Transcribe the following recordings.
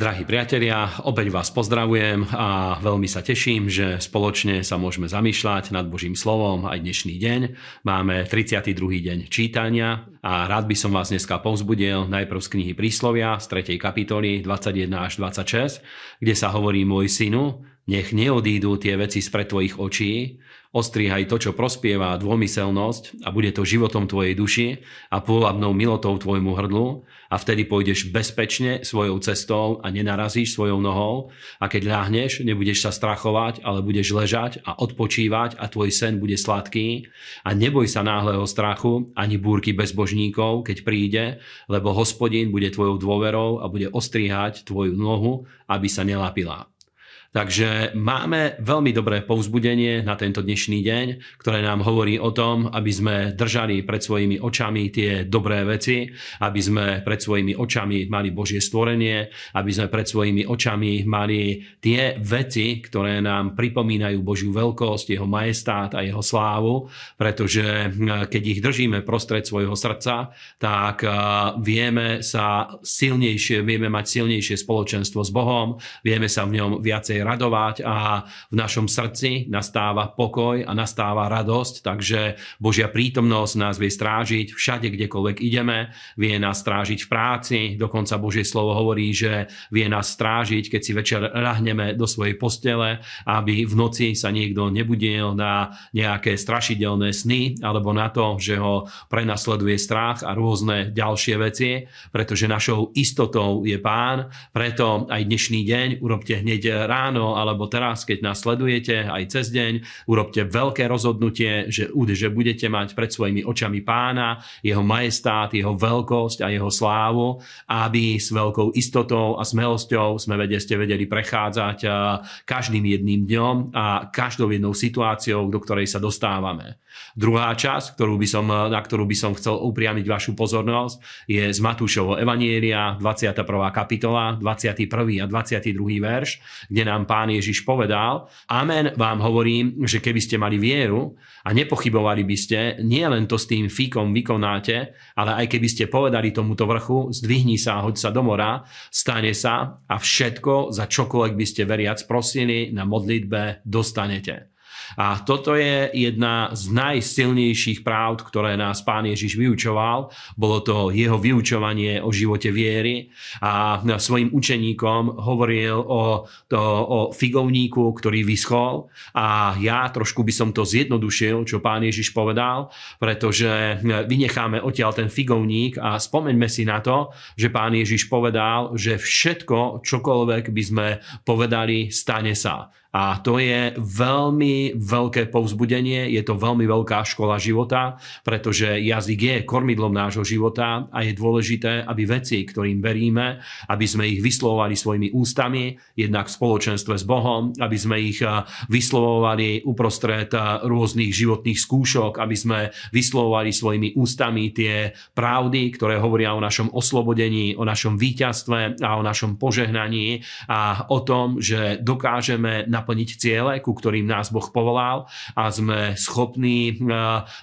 Drahí priatelia, opäť vás pozdravujem a veľmi sa teším, že spoločne sa môžeme zamýšľať nad Božím slovom aj dnešný deň. Máme 32. deň čítania a rád by som vás dneska povzbudil najprv z knihy Príslovia z 3. kapitoly 21 až 26, kde sa hovorí môj synu, nech neodídu tie veci spred tvojich očí, Ostrihaj to, čo prospieva dômyselnosť a bude to životom tvojej duši a pôvabnou milotou tvojmu hrdlu a vtedy pôjdeš bezpečne svojou cestou a nenarazíš svojou nohou a keď ľahneš, nebudeš sa strachovať, ale budeš ležať a odpočívať a tvoj sen bude sladký a neboj sa náhleho strachu ani búrky bezbožníkov, keď príde, lebo hospodin bude tvojou dôverou a bude ostrihať tvoju nohu, aby sa nelapila. Takže máme veľmi dobré povzbudenie na tento dnešný deň, ktoré nám hovorí o tom, aby sme držali pred svojimi očami tie dobré veci, aby sme pred svojimi očami mali Božie stvorenie, aby sme pred svojimi očami mali tie veci, ktoré nám pripomínajú Božiu veľkosť, jeho majestát a jeho slávu, pretože keď ich držíme prostred svojho srdca, tak vieme sa silnejšie, vieme mať silnejšie spoločenstvo s Bohom, vieme sa v ňom viacej radovať a v našom srdci nastáva pokoj a nastáva radosť, takže Božia prítomnosť nás vie strážiť všade, kdekoľvek ideme, vie nás strážiť v práci, dokonca Božie slovo hovorí, že vie nás strážiť, keď si večer rahneme do svojej postele, aby v noci sa niekto nebudil na nejaké strašidelné sny alebo na to, že ho prenasleduje strach a rôzne ďalšie veci, pretože našou istotou je Pán, preto aj dnešný deň urobte hneď ráno ráno alebo teraz, keď nás sledujete aj cez deň, urobte veľké rozhodnutie, že, že budete mať pred svojimi očami pána, jeho majestát, jeho veľkosť a jeho slávu, aby s veľkou istotou a smelosťou sme vede, ste vedeli prechádzať každým jedným dňom a každou jednou situáciou, do ktorej sa dostávame. Druhá časť, ktorú by som, na ktorú by som chcel upriamiť vašu pozornosť, je z Matúšovo Evanielia, 21. kapitola, 21. a 22. verš, kde nám pán Ježiš povedal, amen vám hovorím, že keby ste mali vieru a nepochybovali by ste, nie len to s tým fíkom vykonáte, ale aj keby ste povedali tomuto vrchu, zdvihni sa, hoď sa do mora, stane sa a všetko, za čokoľvek by ste veriac prosili, na modlitbe dostanete. A toto je jedna z najsilnejších práv, ktoré nás pán Ježiš vyučoval. Bolo to jeho vyučovanie o živote viery a svojim učeníkom hovoril o, to, o figovníku, ktorý vyschol a ja trošku by som to zjednodušil, čo pán Ježiš povedal, pretože vynecháme odtiaľ ten figovník a spomeňme si na to, že pán Ježiš povedal, že všetko, čokoľvek by sme povedali, stane sa. A to je veľmi veľké povzbudenie, je to veľmi veľká škola života, pretože jazyk je kormidlom nášho života a je dôležité, aby veci, ktorým veríme, aby sme ich vyslovovali svojimi ústami, jednak v spoločenstve s Bohom, aby sme ich vyslovovali uprostred rôznych životných skúšok, aby sme vyslovovali svojimi ústami tie pravdy, ktoré hovoria o našom oslobodení, o našom víťazstve a o našom požehnaní a o tom, že dokážeme na naplniť ciele, ku ktorým nás Boh povolal a sme schopní e,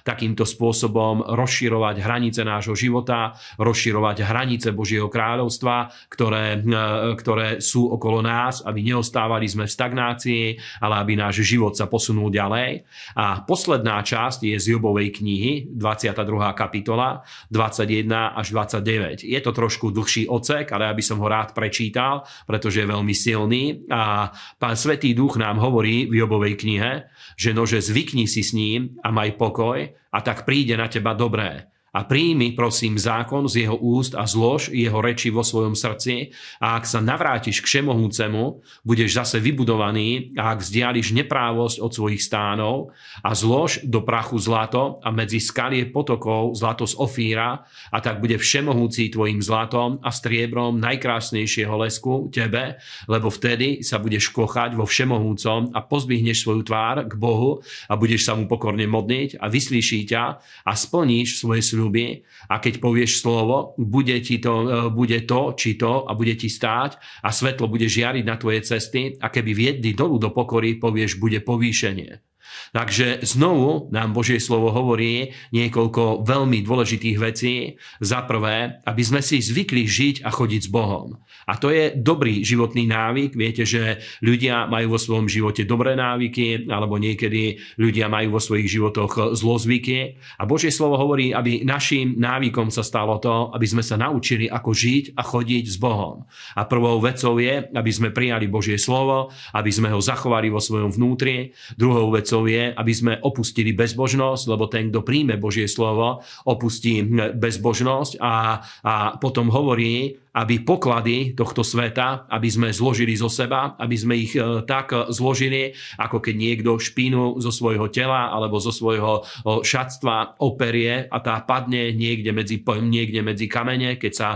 takýmto spôsobom rozširovať hranice nášho života, rozširovať hranice Božieho kráľovstva, ktoré, e, ktoré sú okolo nás, aby neostávali sme v stagnácii, ale aby náš život sa posunul ďalej. A posledná časť je z Jobovej knihy, 22. kapitola, 21 až 29. Je to trošku dlhší ocek, ale aby som ho rád prečítal, pretože je veľmi silný. A pán Svetý Duch nám hovorí v Jobovej knihe, že nože zvykni si s ním a maj pokoj a tak príde na teba dobré a príjmi, prosím, zákon z jeho úst a zlož jeho reči vo svojom srdci. A ak sa navrátiš k všemohúcemu, budeš zase vybudovaný. A ak vzdiališ neprávosť od svojich stánov a zlož do prachu zlato a medzi skalie potokov zlato z ofíra a tak bude všemohúci tvojim zlatom a striebrom najkrásnejšieho lesku tebe, lebo vtedy sa budeš kochať vo všemohúcom a pozbihneš svoju tvár k Bohu a budeš sa mu pokorne modniť a vyslíší ťa a splníš svoje sľuby a keď povieš slovo, bude, ti to, e, bude to, či to a bude ti stáť a svetlo bude žiariť na tvoje cesty a keby viedli dolu do pokory, povieš, bude povýšenie. Takže znovu nám Božie slovo hovorí niekoľko veľmi dôležitých vecí. Za prvé, aby sme si zvykli žiť a chodiť s Bohom. A to je dobrý životný návyk. Viete, že ľudia majú vo svojom živote dobré návyky, alebo niekedy ľudia majú vo svojich životoch zlozvyky. A Božie slovo hovorí, aby našim návykom sa stalo to, aby sme sa naučili, ako žiť a chodiť s Bohom. A prvou vecou je, aby sme prijali Božie slovo, aby sme ho zachovali vo svojom vnútri. Druhou vecou je, aby sme opustili bezbožnosť, lebo ten, kto príjme Božie slovo, opustí bezbožnosť a, a potom hovorí, aby poklady tohto sveta, aby sme zložili zo seba, aby sme ich e, tak zložili, ako keď niekto špínu zo svojho tela alebo zo svojho šatstva operie a tá padne niekde medzi, niekde medzi kamene, keď sa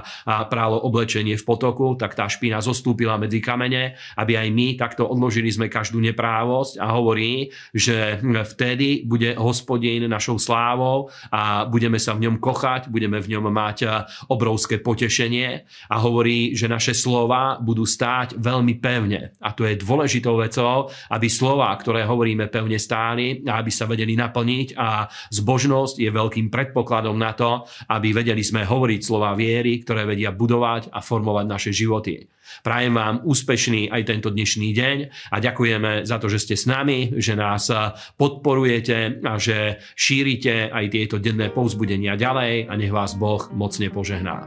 prálo oblečenie v potoku, tak tá špína zostúpila medzi kamene, aby aj my takto odložili sme každú neprávosť a hovorí, že vtedy bude hospodin našou slávou a budeme sa v ňom kochať, budeme v ňom mať e, obrovské potešenie a hovorí, že naše slova budú stáť veľmi pevne. A to je dôležitou vecou, aby slova, ktoré hovoríme, pevne stáli a aby sa vedeli naplniť a zbožnosť je veľkým predpokladom na to, aby vedeli sme hovoriť slova viery, ktoré vedia budovať a formovať naše životy. Prajem vám úspešný aj tento dnešný deň a ďakujeme za to, že ste s nami, že nás podporujete a že šírite aj tieto denné povzbudenia ďalej a nech vás Boh mocne požehná.